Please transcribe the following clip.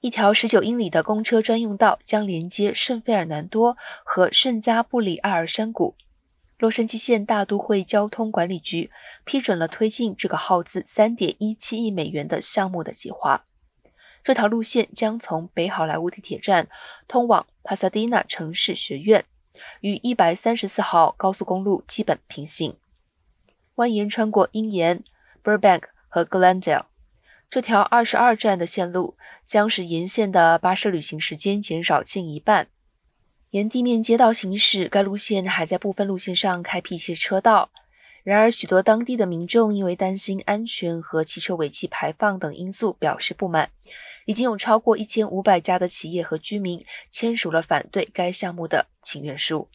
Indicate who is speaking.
Speaker 1: 一条十九英里的公车专用道将连接圣费尔南多和圣加布里埃尔山谷。洛杉矶县大都会交通管理局批准了推进这个耗资三点一七亿美元的项目的计划。这条路线将从北好莱坞地铁站通往帕萨迪纳城市学院，与一百三十四号高速公路基本平行，蜿蜒穿过鹰岩、Burbank 和 Glendale。这条二十二站的线路将使沿线的巴士旅行时间减少近一半。沿地面街道行驶，该路线还在部分路线上开辟一些车道。然而，许多当地的民众因为担心安全和汽车尾气排放等因素表示不满。已经有超过一千五百家的企业和居民签署了反对该项目的请愿书。